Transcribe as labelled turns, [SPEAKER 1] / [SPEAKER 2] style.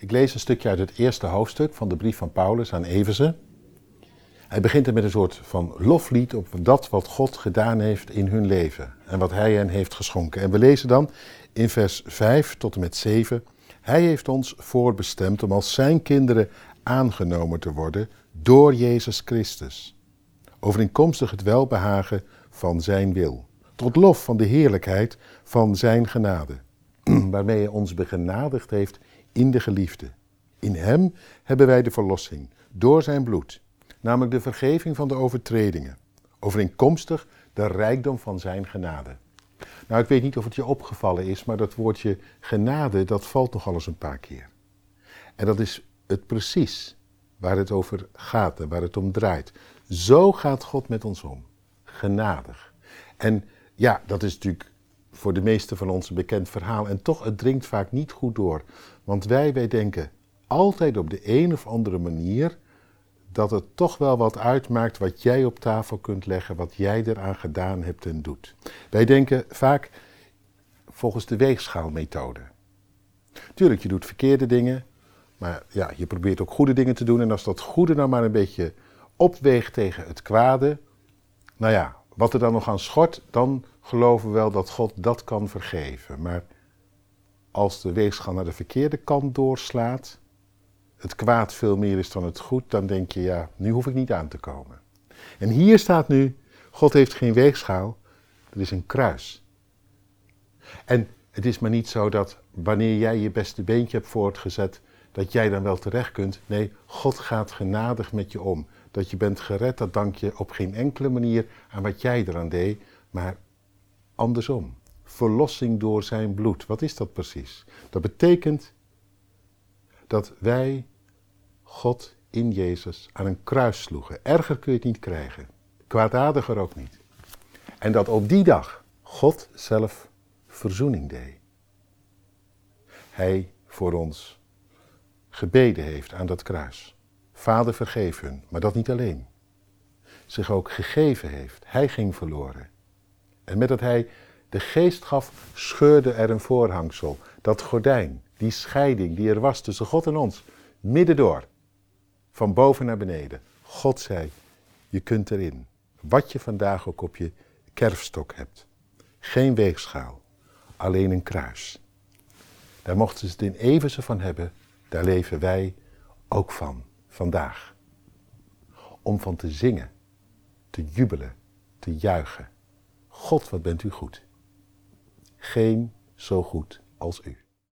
[SPEAKER 1] Ik lees een stukje uit het eerste hoofdstuk van de brief van Paulus aan Efeze. Hij begint er met een soort van loflied op dat wat God gedaan heeft in hun leven en wat Hij hen heeft geschonken. En we lezen dan in vers 5 tot en met 7. Hij heeft ons voorbestemd om als Zijn kinderen aangenomen te worden door Jezus Christus, overeenkomstig het welbehagen van Zijn wil, tot lof van de heerlijkheid van Zijn genade, waarmee Hij ons begenadigd heeft in de geliefde. In Hem hebben wij de verlossing, door Zijn bloed, namelijk de vergeving van de overtredingen, overeenkomstig de rijkdom van Zijn genade. Nou, ik weet niet of het je opgevallen is, maar dat woordje genade, dat valt toch al eens een paar keer. En dat is het precies waar het over gaat en waar het om draait. Zo gaat God met ons om. Genadig. En ja, dat is natuurlijk voor de meeste van ons een bekend verhaal. En toch, het dringt vaak niet goed door. Want wij, wij denken altijd op de een of andere manier dat het toch wel wat uitmaakt wat jij op tafel kunt leggen, wat jij eraan gedaan hebt en doet. Wij denken vaak volgens de weegschaalmethode. Tuurlijk, je doet verkeerde dingen, maar ja, je probeert ook goede dingen te doen. En als dat goede nou maar een beetje opweegt tegen het kwade, nou ja, wat er dan nog aan schort, dan geloven we wel dat God dat kan vergeven. Maar als de weegschaal naar de verkeerde kant doorslaat, het kwaad veel meer is dan het goed, dan denk je, ja, nu hoef ik niet aan te komen. En hier staat nu, God heeft geen weegschaal, er is een kruis. En het is maar niet zo dat wanneer jij je beste beentje hebt voortgezet, dat jij dan wel terecht kunt. Nee, God gaat genadig met je om. Dat je bent gered, dat dank je op geen enkele manier aan wat jij eraan deed, maar andersom. Verlossing door zijn bloed. Wat is dat precies? Dat betekent dat wij God in Jezus aan een kruis sloegen. Erger kun je het niet krijgen. Kwaadaardiger ook niet. En dat op die dag God zelf verzoening deed. Hij voor ons gebeden heeft aan dat kruis. Vader vergeef hun, maar dat niet alleen. Zich ook gegeven heeft. Hij ging verloren. En met dat hij de geest gaf, scheurde er een voorhangsel. Dat gordijn, die scheiding die er was tussen God en ons, midden door. Van boven naar beneden. God zei, je kunt erin. Wat je vandaag ook op je kerfstok hebt. Geen weegschaal, alleen een kruis. Daar mochten ze het in Everse van hebben, daar leven wij ook van, vandaag. Om van te zingen, te jubelen, te juichen. God, wat bent u goed. Geen zo goed als u.